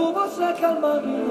tu vas a calmar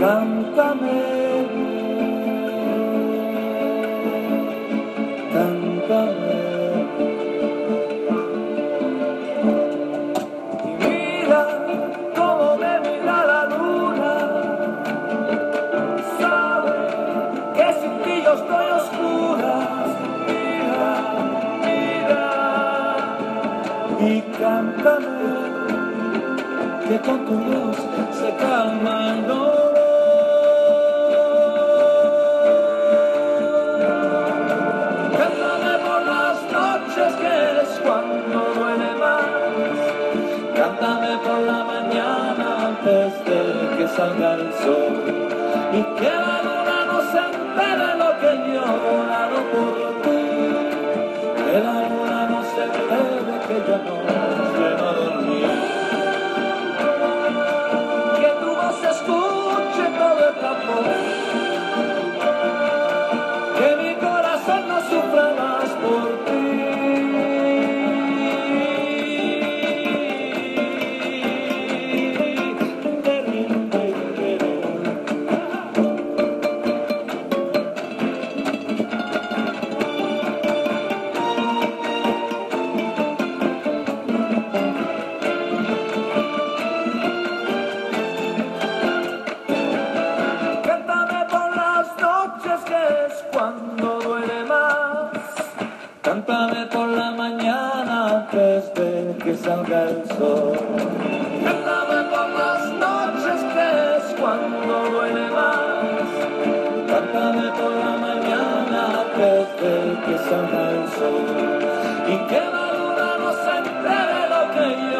cántame. que se amansó y que Maduro no se entere lo que yo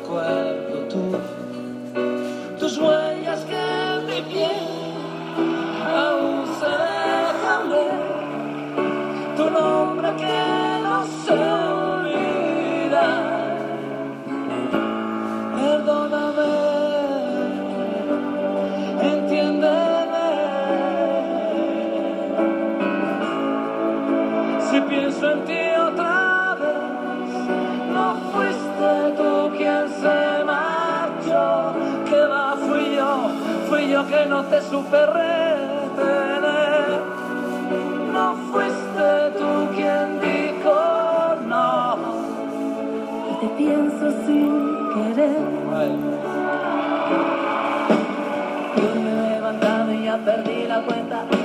recuerdo tú, tus huellas que en mi piel aún se dejan ver, tu nombre que no se olvida. Perdóname, entiéndeme, si pienso en ti. no te supe retener. No fuiste tú quien dijo no. Y te pienso sin querer. Yo me he levantado y ya perdí la cuenta.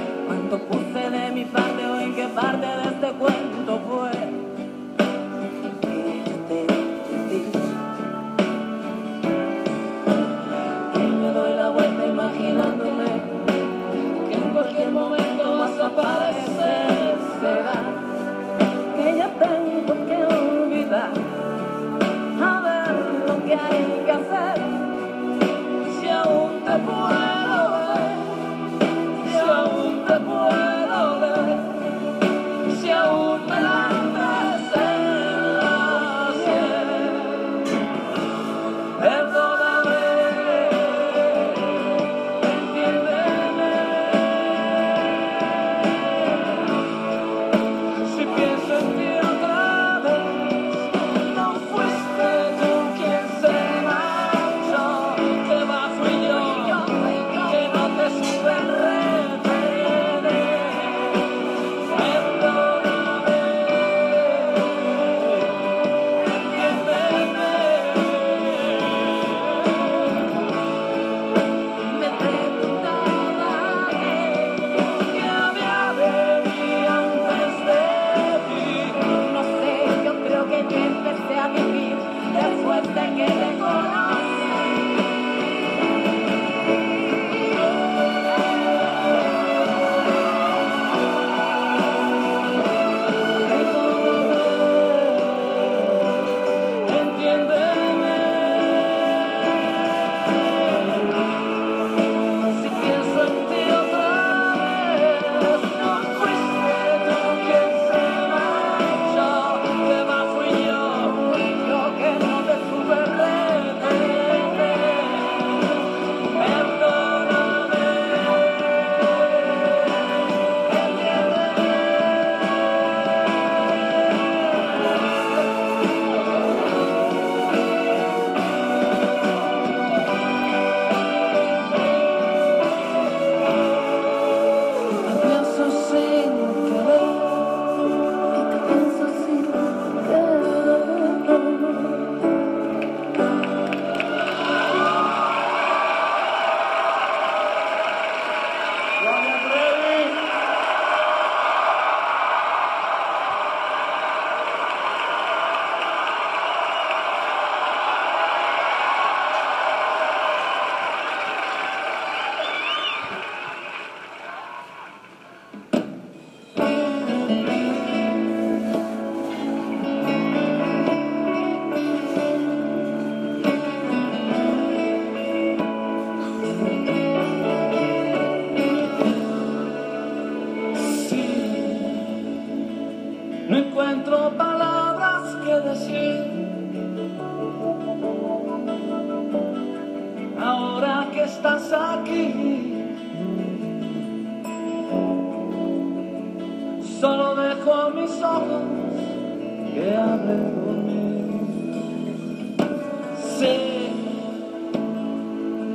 que hable por mí.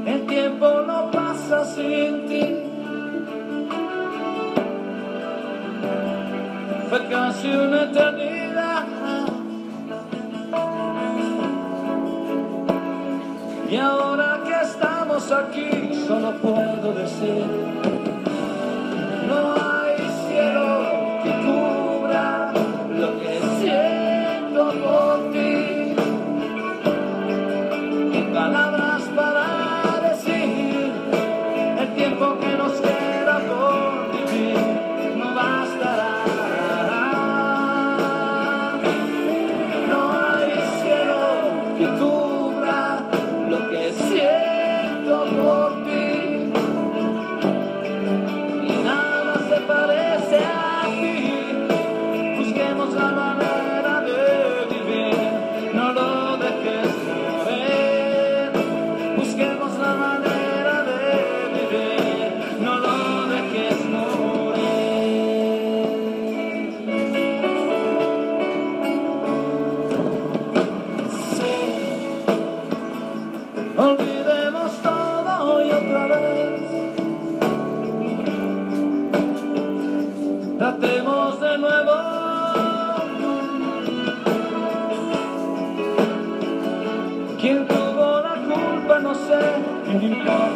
El tiempo no pasa sin ti. Fue casi una eternidad. Y ahora que estamos aquí, solo puedo decir. Oh.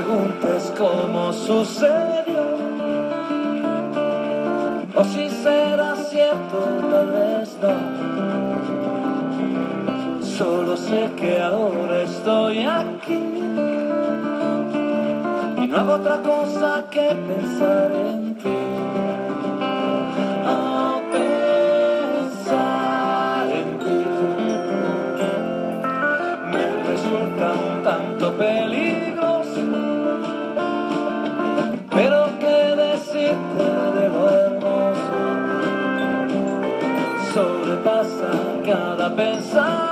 Preguntes cómo sucedió cada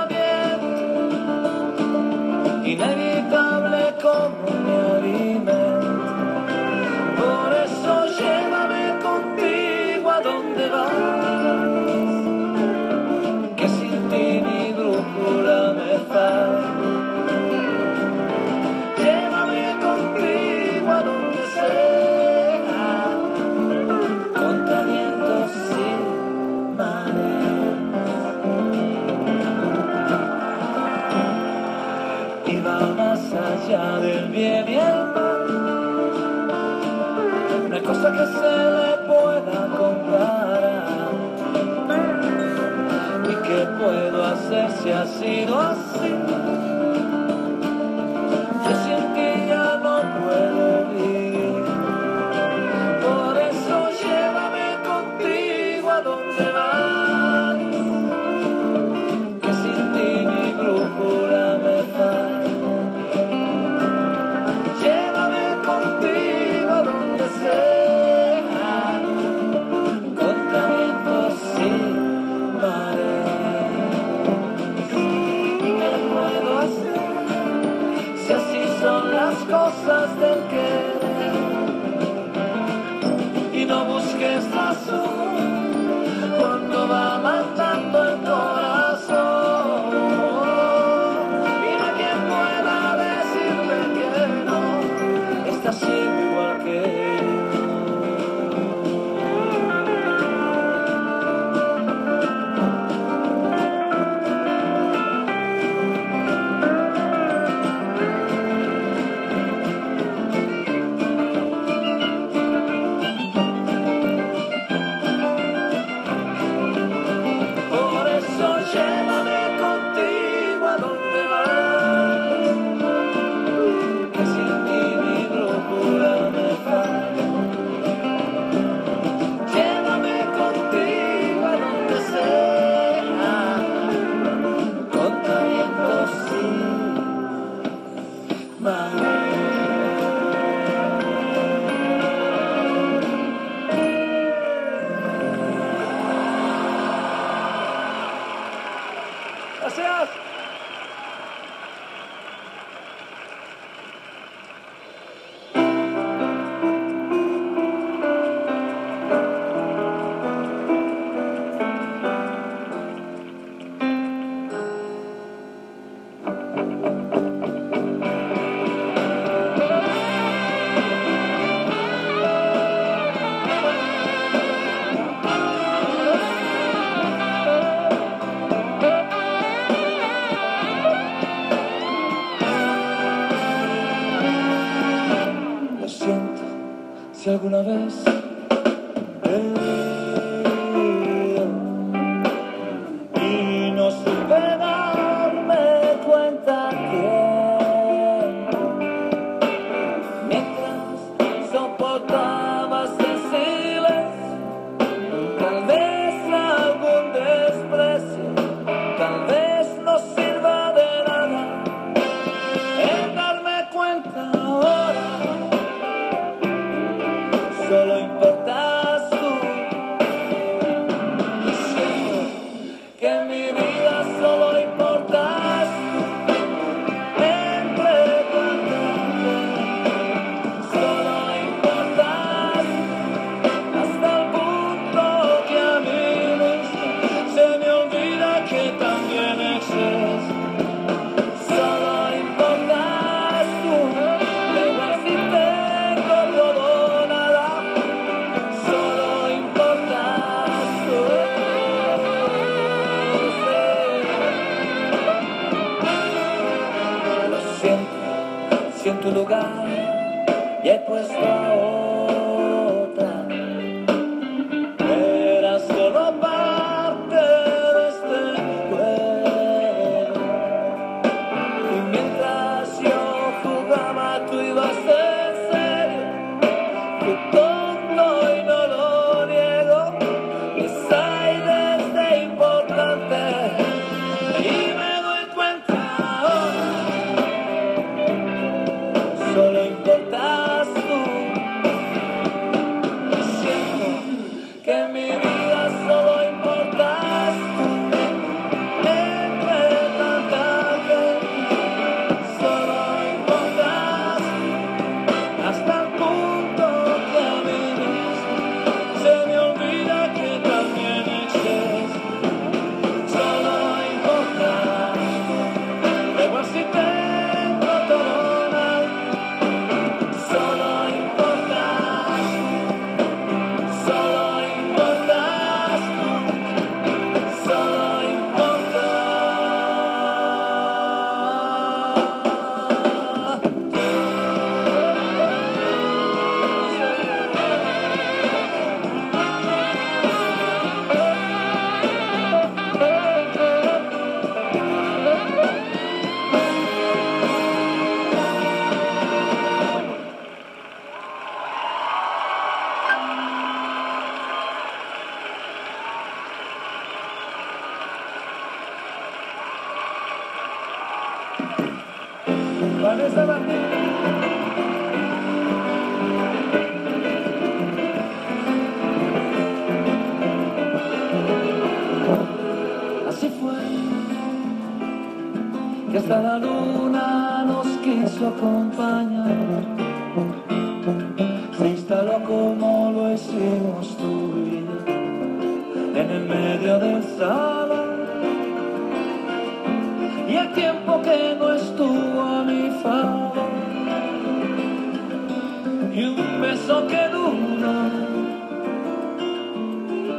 si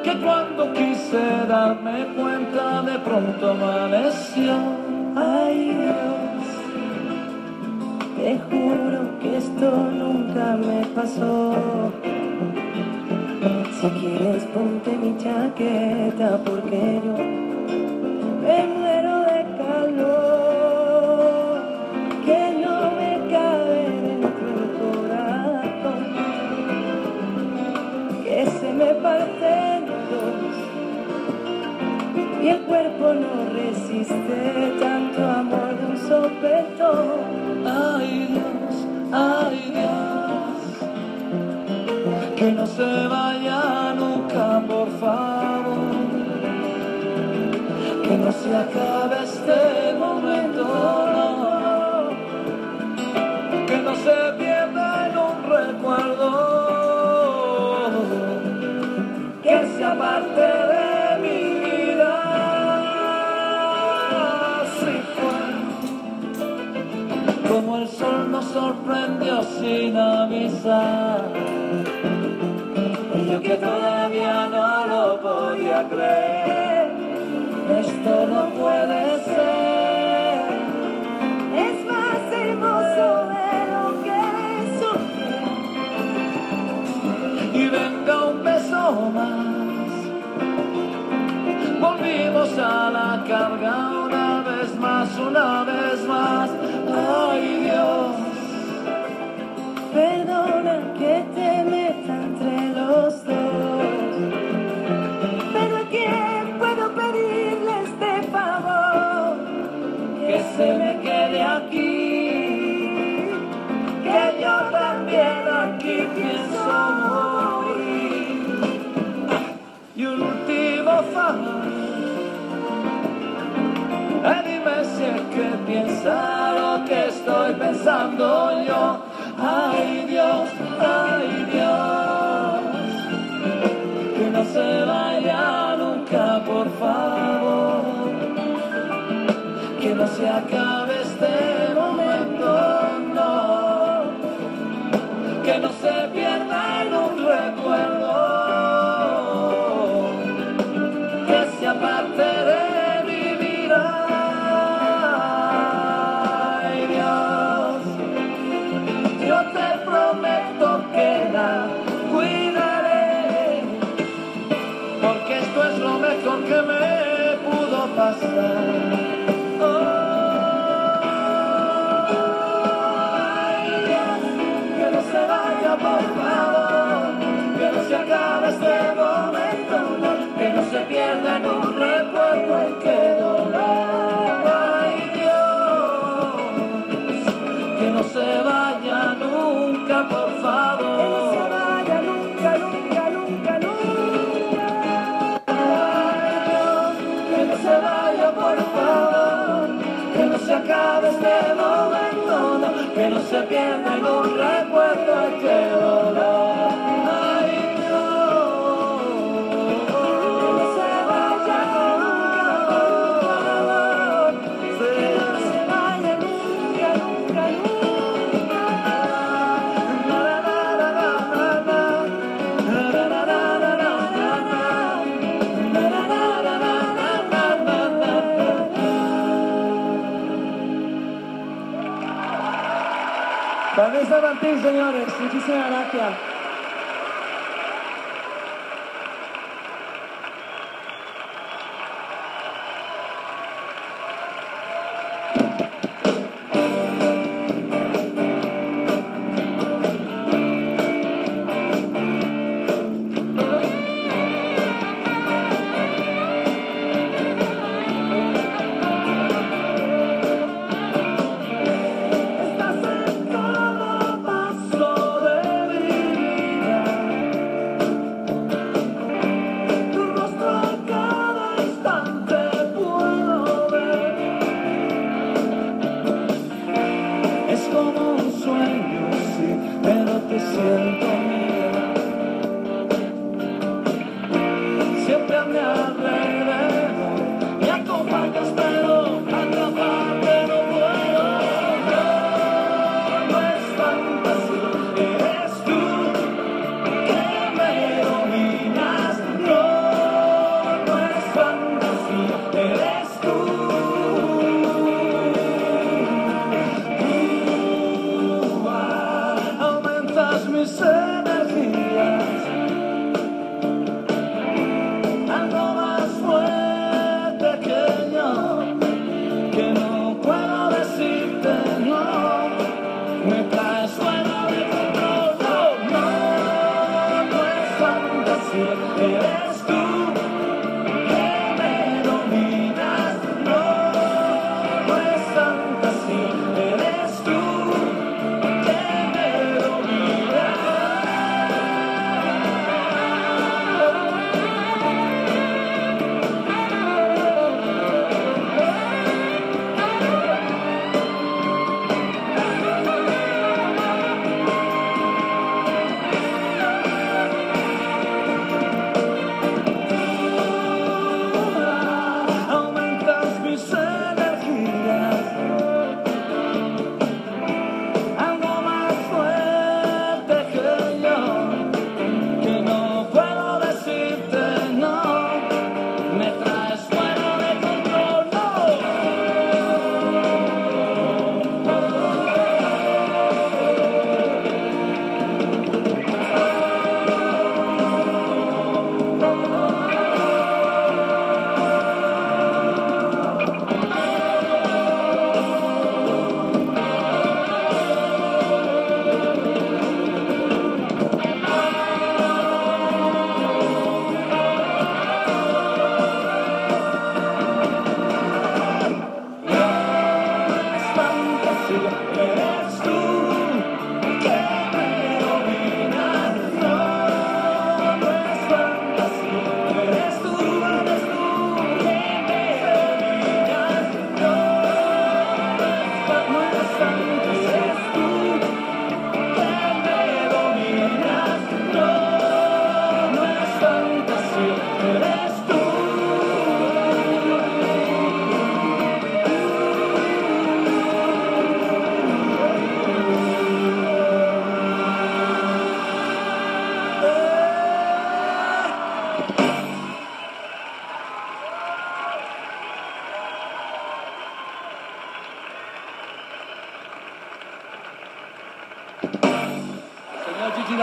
que cuando quise darme cuenta de pronto amaneció. Ay Dios, te juro que esto nunca me pasó. Si quieres ponte mi chaqueta porque yo no resiste tanto amor de un sopetón. Ay Dios, ay Dios, que no se vaya nunca, por favor, que no se acabe este momento, como el sol nos sorprendió sin avisar. Yo que todavía no lo podía creer, esto no puede ser. Es más hermoso de lo que soñé. Y venga se acabe este momento, no, que no se pierda en un recuerdo, que sea parte de mi vida. Dios, yo te prometo que la cuidaré, porque esto es lo mejor que me pudo pasar. Se acabe este momento, no, que no se pierda en un recuerdo y que. Ay Dios, que no se vaya nunca, por Que no se favor. vaya nunca, nunca, nunca, nunca. Ay, Dios, que no se vaya por favor, que no se acabe este momento, no, que no se pierda en un recuerdo y que. Martín, señores, muchísimas gracias.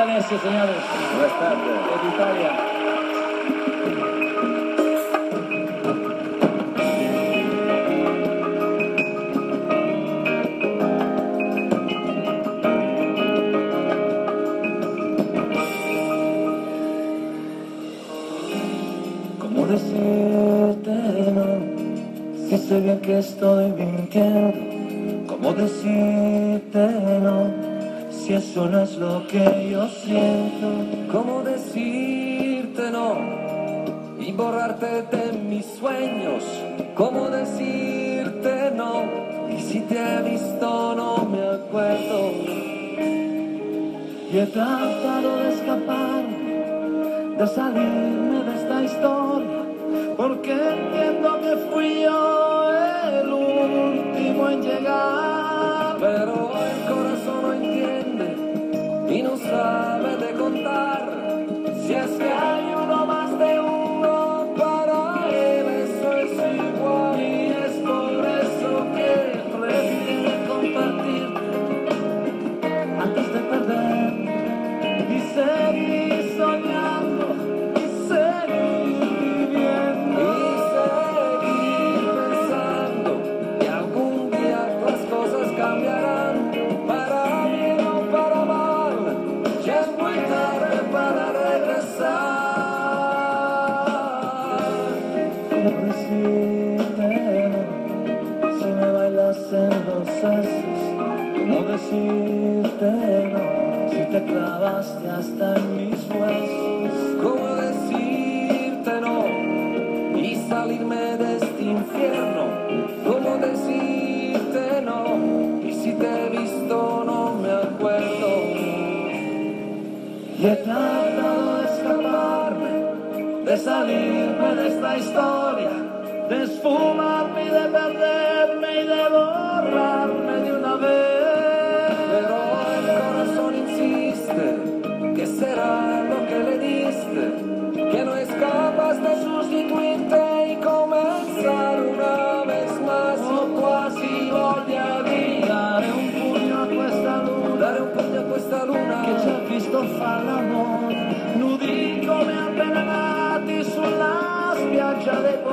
Gracias, señores. Buenas tardes. Desde Italia. ¿Cómo decirte no? Si sé bien que estoy mintiendo. ¿Cómo decirte no? Si eso no es lo que yo siento. ¿Cómo decirte no? Y borrarte de mis sueños. ¿Cómo decirte no? Y si te he visto no me acuerdo. Y he tratado de escapar de salirme de esta historia, porque entiendo que fui yo el último en llegar. Pero far. Decirte no? Si te clavaste hasta en mis huesos. ¿Cómo decirte no? Y salirme de este infierno. ¿Cómo decirte no? Y si te he visto no me acuerdo. Y he tratado de escaparme, de salirme de esta historia, de esfumarme y de perderme spiaggia dei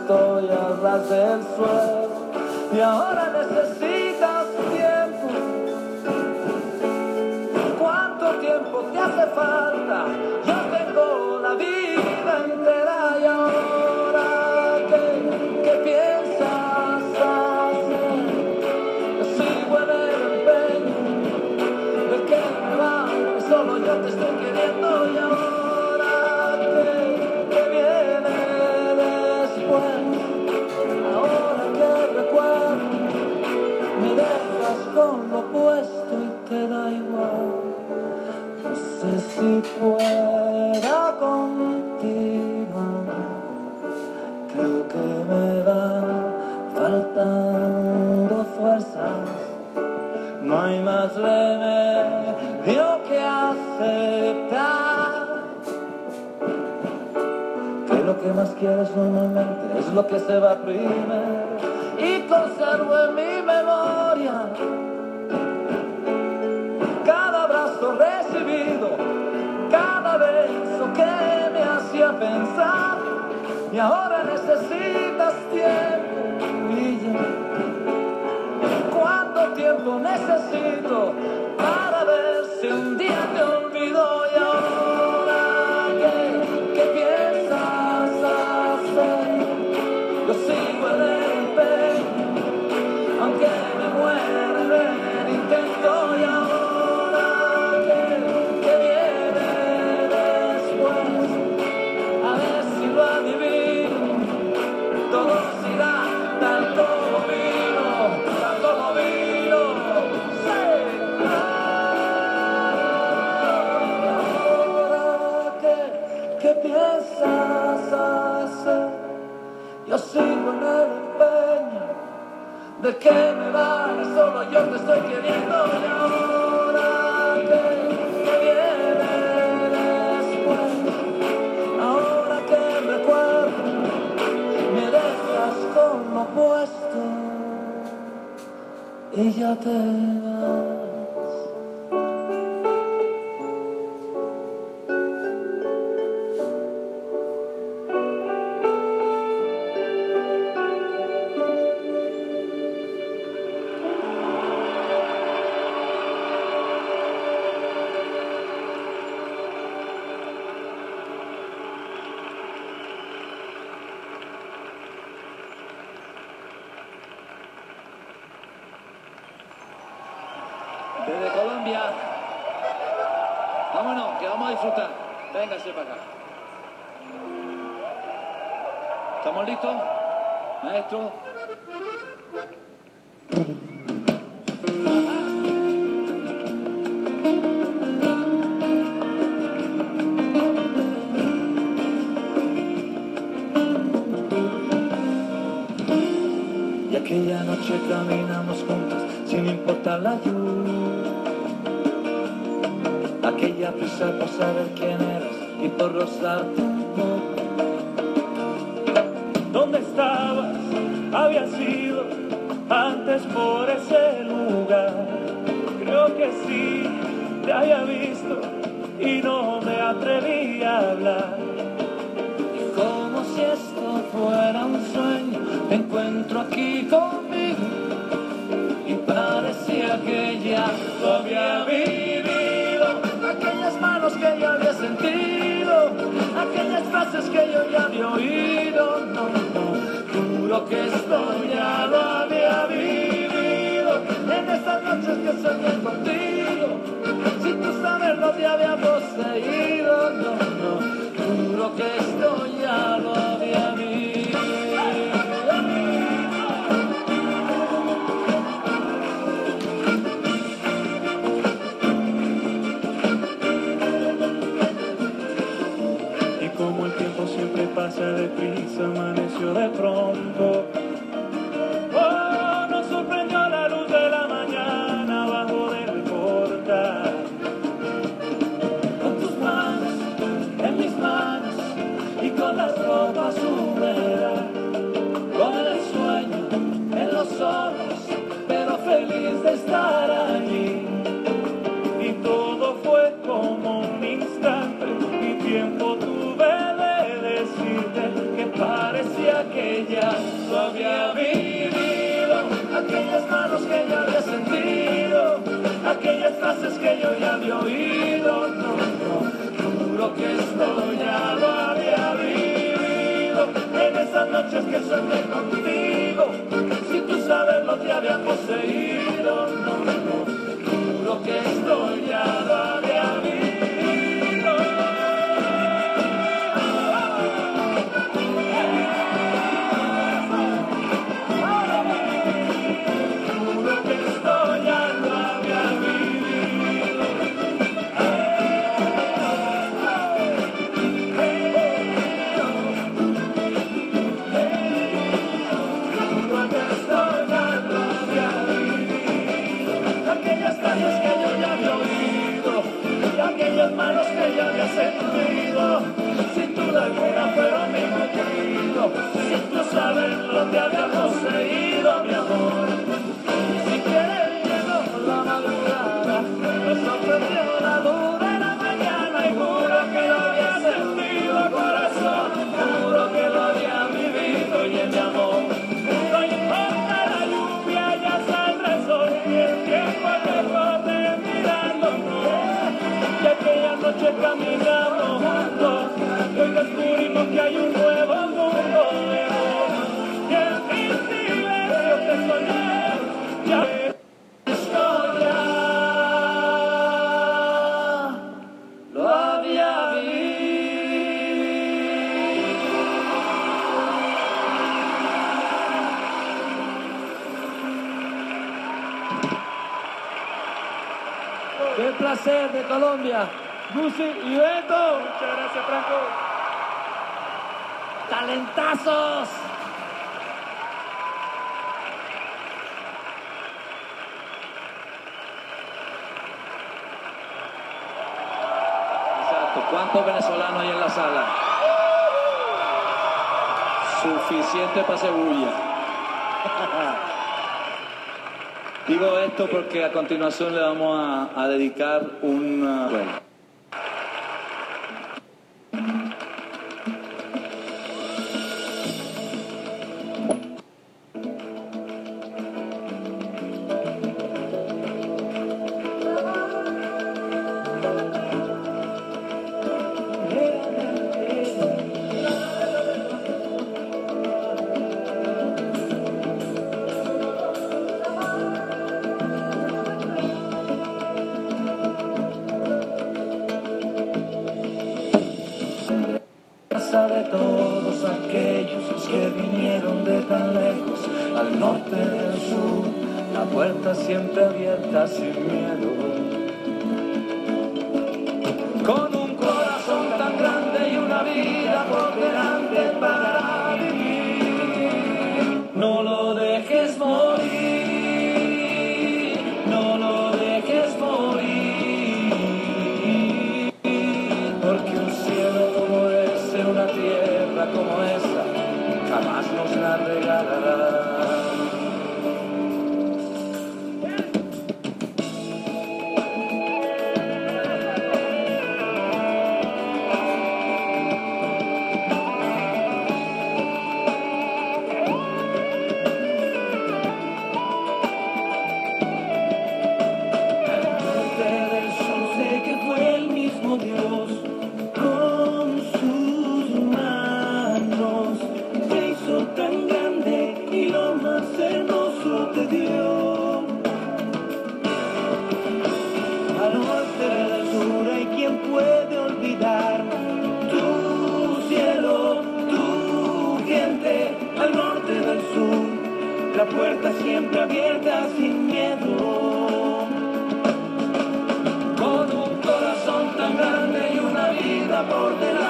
estoy a ras del suelo. Y ahora necesitas más quieres normalmente es lo que se va primero. Y conservo en mi memoria cada abrazo recibido, cada beso que me hacía pensar. Y ahora necesitas tiempo y yo cuánto tiempo necesito para ver si un Yo sigo en el empeño. De que me vale, solo yo te estoy queriendo. Y ahora ¿qué, qué viene después? Ahora que recuerdo me dejas con lo puesto. Y ya te Y aquella noche caminamos juntos sin importar la lluvia. Aquella prisa por saber quién eres y por rozarte. Te encuentro aquí conmigo. Y parecía que ya lo había vivido. Aquellas manos que yo había sentido, aquellas frases que yo ya había oído. No, no, juro que esto ya lo había vivido. En estas noches que soñé contigo, sin tú saberlo te había poseído. No, no, juro que esto ya lo había vivido. Pasa deprisa, amaneció de pronto. aquellas frases que yo ya había oído, no, no, juro que esto ya lo había vivido. En esas noches que soñé contigo, si tú sabes lo que había poseído, no, no, juro que esto Y Beto. Muchas gracias, Franco. Talentazos. Exacto. ¿Cuántos venezolanos hay en la sala? Suficiente para Sevilla. Digo esto porque a continuación le vamos a, a dedicar un... Bueno. us. sabor de la